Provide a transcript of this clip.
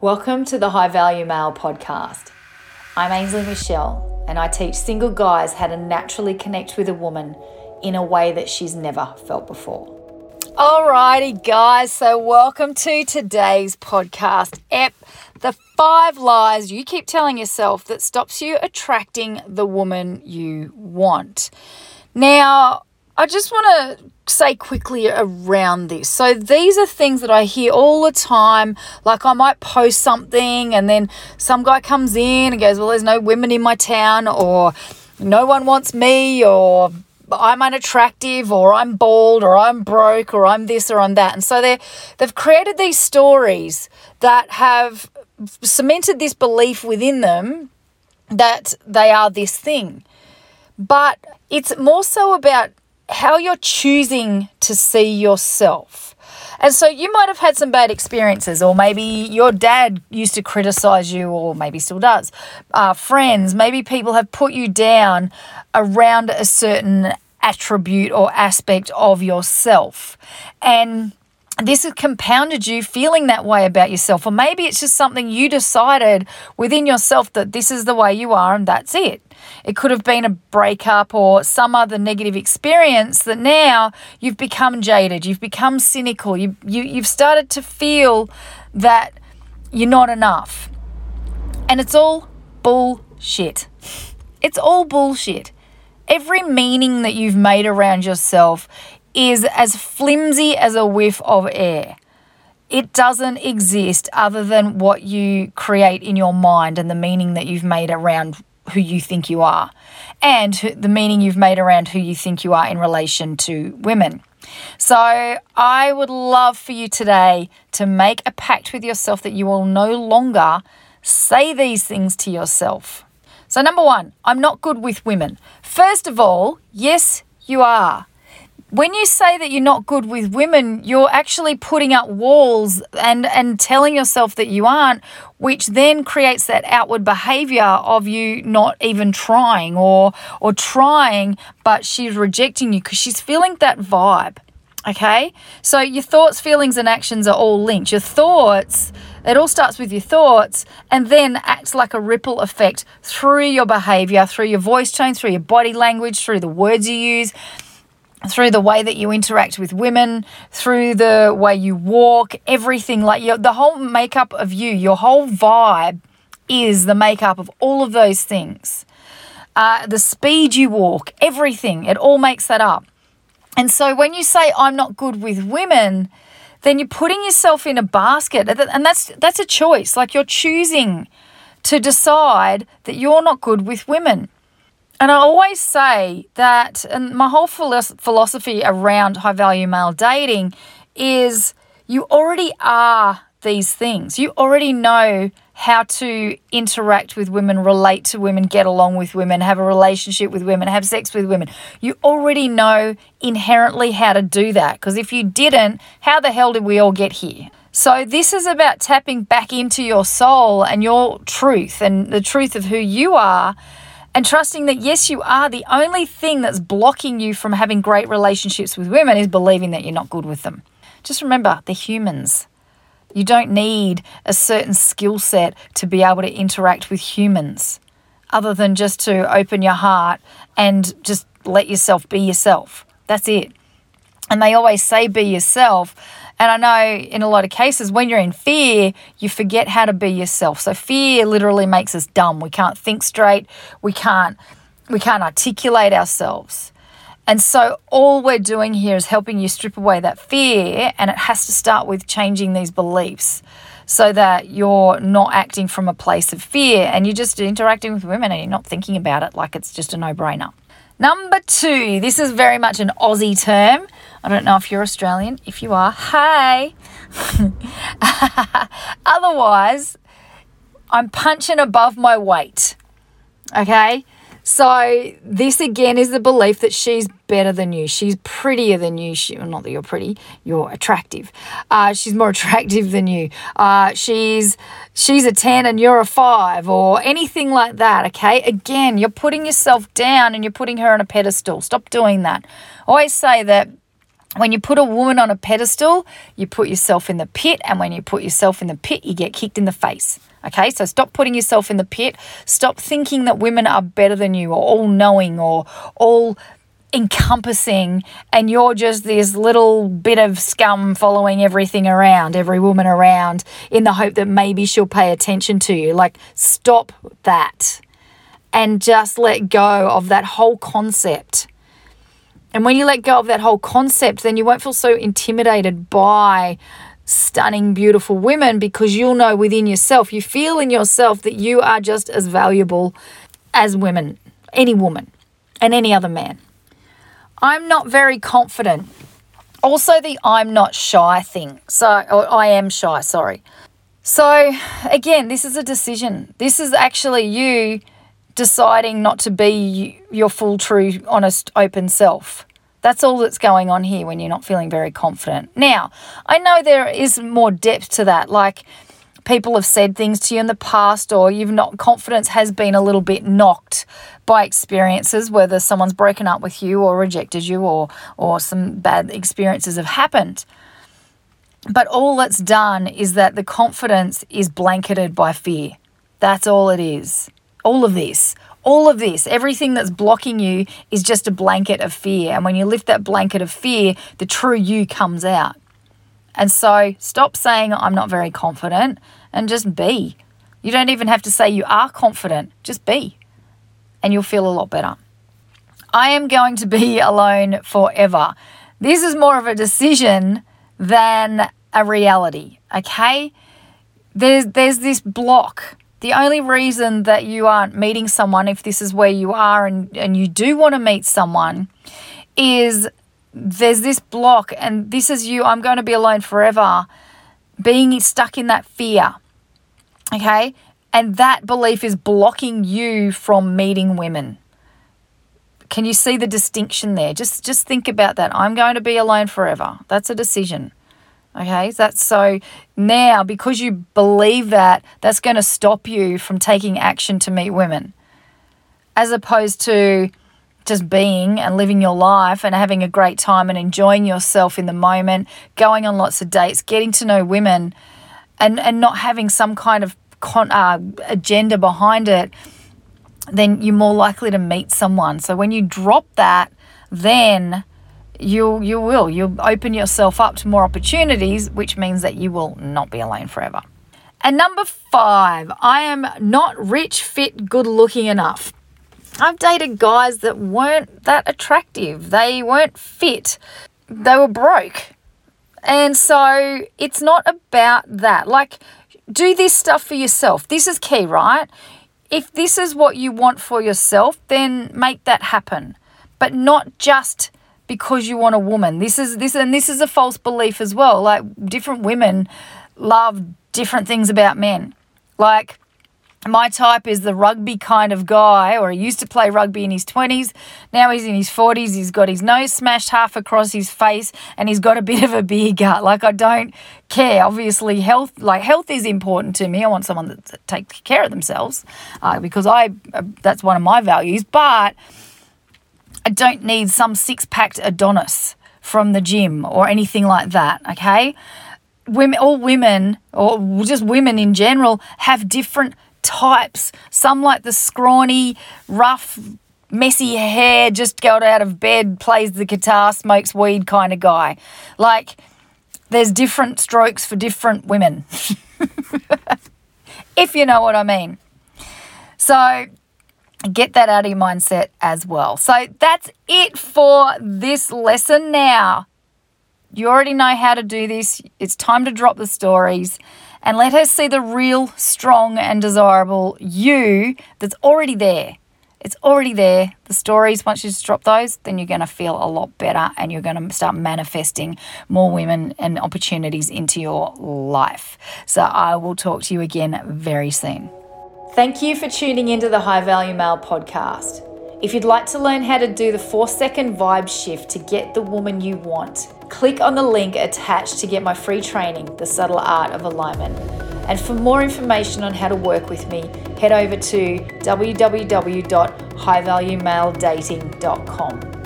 Welcome to the High Value Male podcast. I'm Ainsley Michelle, and I teach single guys how to naturally connect with a woman in a way that she's never felt before. Alrighty, guys, so welcome to today's podcast ep the five lies you keep telling yourself that stops you attracting the woman you want. Now, I just want to say quickly around this. So, these are things that I hear all the time. Like, I might post something, and then some guy comes in and goes, Well, there's no women in my town, or no one wants me, or I'm unattractive, or I'm bald, or I'm broke, or I'm this, or I'm that. And so they they've created these stories that have cemented this belief within them that they are this thing. But it's more so about how you're choosing to see yourself. And so you might have had some bad experiences, or maybe your dad used to criticize you, or maybe still does. Uh, friends, maybe people have put you down around a certain attribute or aspect of yourself. And this has compounded you feeling that way about yourself. Or maybe it's just something you decided within yourself that this is the way you are and that's it. It could have been a breakup or some other negative experience that now you've become jaded, you've become cynical, you, you, you've started to feel that you're not enough. And it's all bullshit. It's all bullshit. Every meaning that you've made around yourself is as flimsy as a whiff of air. It doesn't exist other than what you create in your mind and the meaning that you've made around who you think you are, and the meaning you've made around who you think you are in relation to women. So, I would love for you today to make a pact with yourself that you will no longer say these things to yourself. So, number one, I'm not good with women. First of all, yes, you are when you say that you're not good with women, you're actually putting up walls and, and telling yourself that you aren't, which then creates that outward behavior of you not even trying or or trying, but she's rejecting you because she's feeling that vibe. Okay? So your thoughts, feelings, and actions are all linked. Your thoughts, it all starts with your thoughts and then acts like a ripple effect through your behavior, through your voice tone, through your body language, through the words you use through the way that you interact with women, through the way you walk, everything like your, the whole makeup of you, your whole vibe is the makeup of all of those things. Uh, the speed you walk, everything, it all makes that up. And so when you say, I'm not good with women, then you're putting yourself in a basket. And that's, that's a choice. Like you're choosing to decide that you're not good with women. And I always say that, and my whole philosophy around high value male dating is you already are these things. You already know how to interact with women, relate to women, get along with women, have a relationship with women, have sex with women. You already know inherently how to do that. Because if you didn't, how the hell did we all get here? So, this is about tapping back into your soul and your truth and the truth of who you are and trusting that yes, you are. The only thing that's blocking you from having great relationships with women is believing that you're not good with them. Just remember, they're humans. You don't need a certain skill set to be able to interact with humans other than just to open your heart and just let yourself be yourself. That's it. And they always say be yourself. And I know in a lot of cases, when you're in fear, you forget how to be yourself. So fear literally makes us dumb. We can't think straight. We can't we can't articulate ourselves. And so all we're doing here is helping you strip away that fear, and it has to start with changing these beliefs so that you're not acting from a place of fear and you're just interacting with women and you're not thinking about it like it's just a no brainer. Number two, this is very much an Aussie term. I don't know if you're Australian. If you are, hey. Otherwise, I'm punching above my weight. Okay? So, this again is the belief that she's better than you. She's prettier than you. She, well, not that you're pretty, you're attractive. Uh, she's more attractive than you. Uh, she's she's a 10 and you're a 5 or anything like that, okay? Again, you're putting yourself down and you're putting her on a pedestal. Stop doing that. Always say that when you put a woman on a pedestal, you put yourself in the pit. And when you put yourself in the pit, you get kicked in the face. Okay, so stop putting yourself in the pit. Stop thinking that women are better than you or all knowing or all encompassing and you're just this little bit of scum following everything around, every woman around, in the hope that maybe she'll pay attention to you. Like, stop that and just let go of that whole concept. And when you let go of that whole concept, then you won't feel so intimidated by stunning, beautiful women because you'll know within yourself, you feel in yourself that you are just as valuable as women, any woman, and any other man. I'm not very confident. Also, the I'm not shy thing. So, I am shy, sorry. So, again, this is a decision. This is actually you deciding not to be your full, true, honest, open self. That's all that's going on here when you're not feeling very confident. Now, I know there is more depth to that. Like, people have said things to you in the past or you've not confidence has been a little bit knocked by experiences whether someone's broken up with you or rejected you or or some bad experiences have happened but all that's done is that the confidence is blanketed by fear that's all it is all of this all of this everything that's blocking you is just a blanket of fear and when you lift that blanket of fear the true you comes out and so stop saying I'm not very confident and just be. You don't even have to say you are confident, just be. And you'll feel a lot better. I am going to be alone forever. This is more of a decision than a reality, okay? There's there's this block. The only reason that you aren't meeting someone if this is where you are and, and you do want to meet someone is there's this block and this is you I'm going to be alone forever being stuck in that fear. Okay? And that belief is blocking you from meeting women. Can you see the distinction there? Just just think about that. I'm going to be alone forever. That's a decision. Okay? That's so now because you believe that, that's going to stop you from taking action to meet women. As opposed to just being and living your life and having a great time and enjoying yourself in the moment, going on lots of dates, getting to know women, and, and not having some kind of con, uh, agenda behind it, then you're more likely to meet someone. So when you drop that, then you you will you'll open yourself up to more opportunities, which means that you will not be alone forever. And number five, I am not rich, fit, good looking enough. I've dated guys that weren't that attractive. They weren't fit. They were broke. And so it's not about that. Like, do this stuff for yourself. This is key, right? If this is what you want for yourself, then make that happen. But not just because you want a woman. This is this and this is a false belief as well. Like different women love different things about men. Like my type is the rugby kind of guy, or he used to play rugby in his 20s. Now he's in his 40s. He's got his nose smashed half across his face and he's got a bit of a beer gut. Like, I don't care. Obviously, health, like, health is important to me. I want someone that takes care of themselves uh, because I, uh, that's one of my values. But I don't need some six packed Adonis from the gym or anything like that. Okay. Women, all women, or just women in general, have different types. Some like the scrawny, rough, messy hair, just got out of bed, plays the guitar, smokes weed kind of guy. Like, there's different strokes for different women. if you know what I mean. So, get that out of your mindset as well. So, that's it for this lesson now. You already know how to do this. It's time to drop the stories and let her see the real, strong, and desirable you that's already there. It's already there. The stories, once you just drop those, then you're going to feel a lot better and you're going to start manifesting more women and opportunities into your life. So I will talk to you again very soon. Thank you for tuning into the High Value Male podcast. If you'd like to learn how to do the four second vibe shift to get the woman you want, click on the link attached to get my free training, The Subtle Art of Alignment. And for more information on how to work with me, head over to www.highvaluemaledating.com.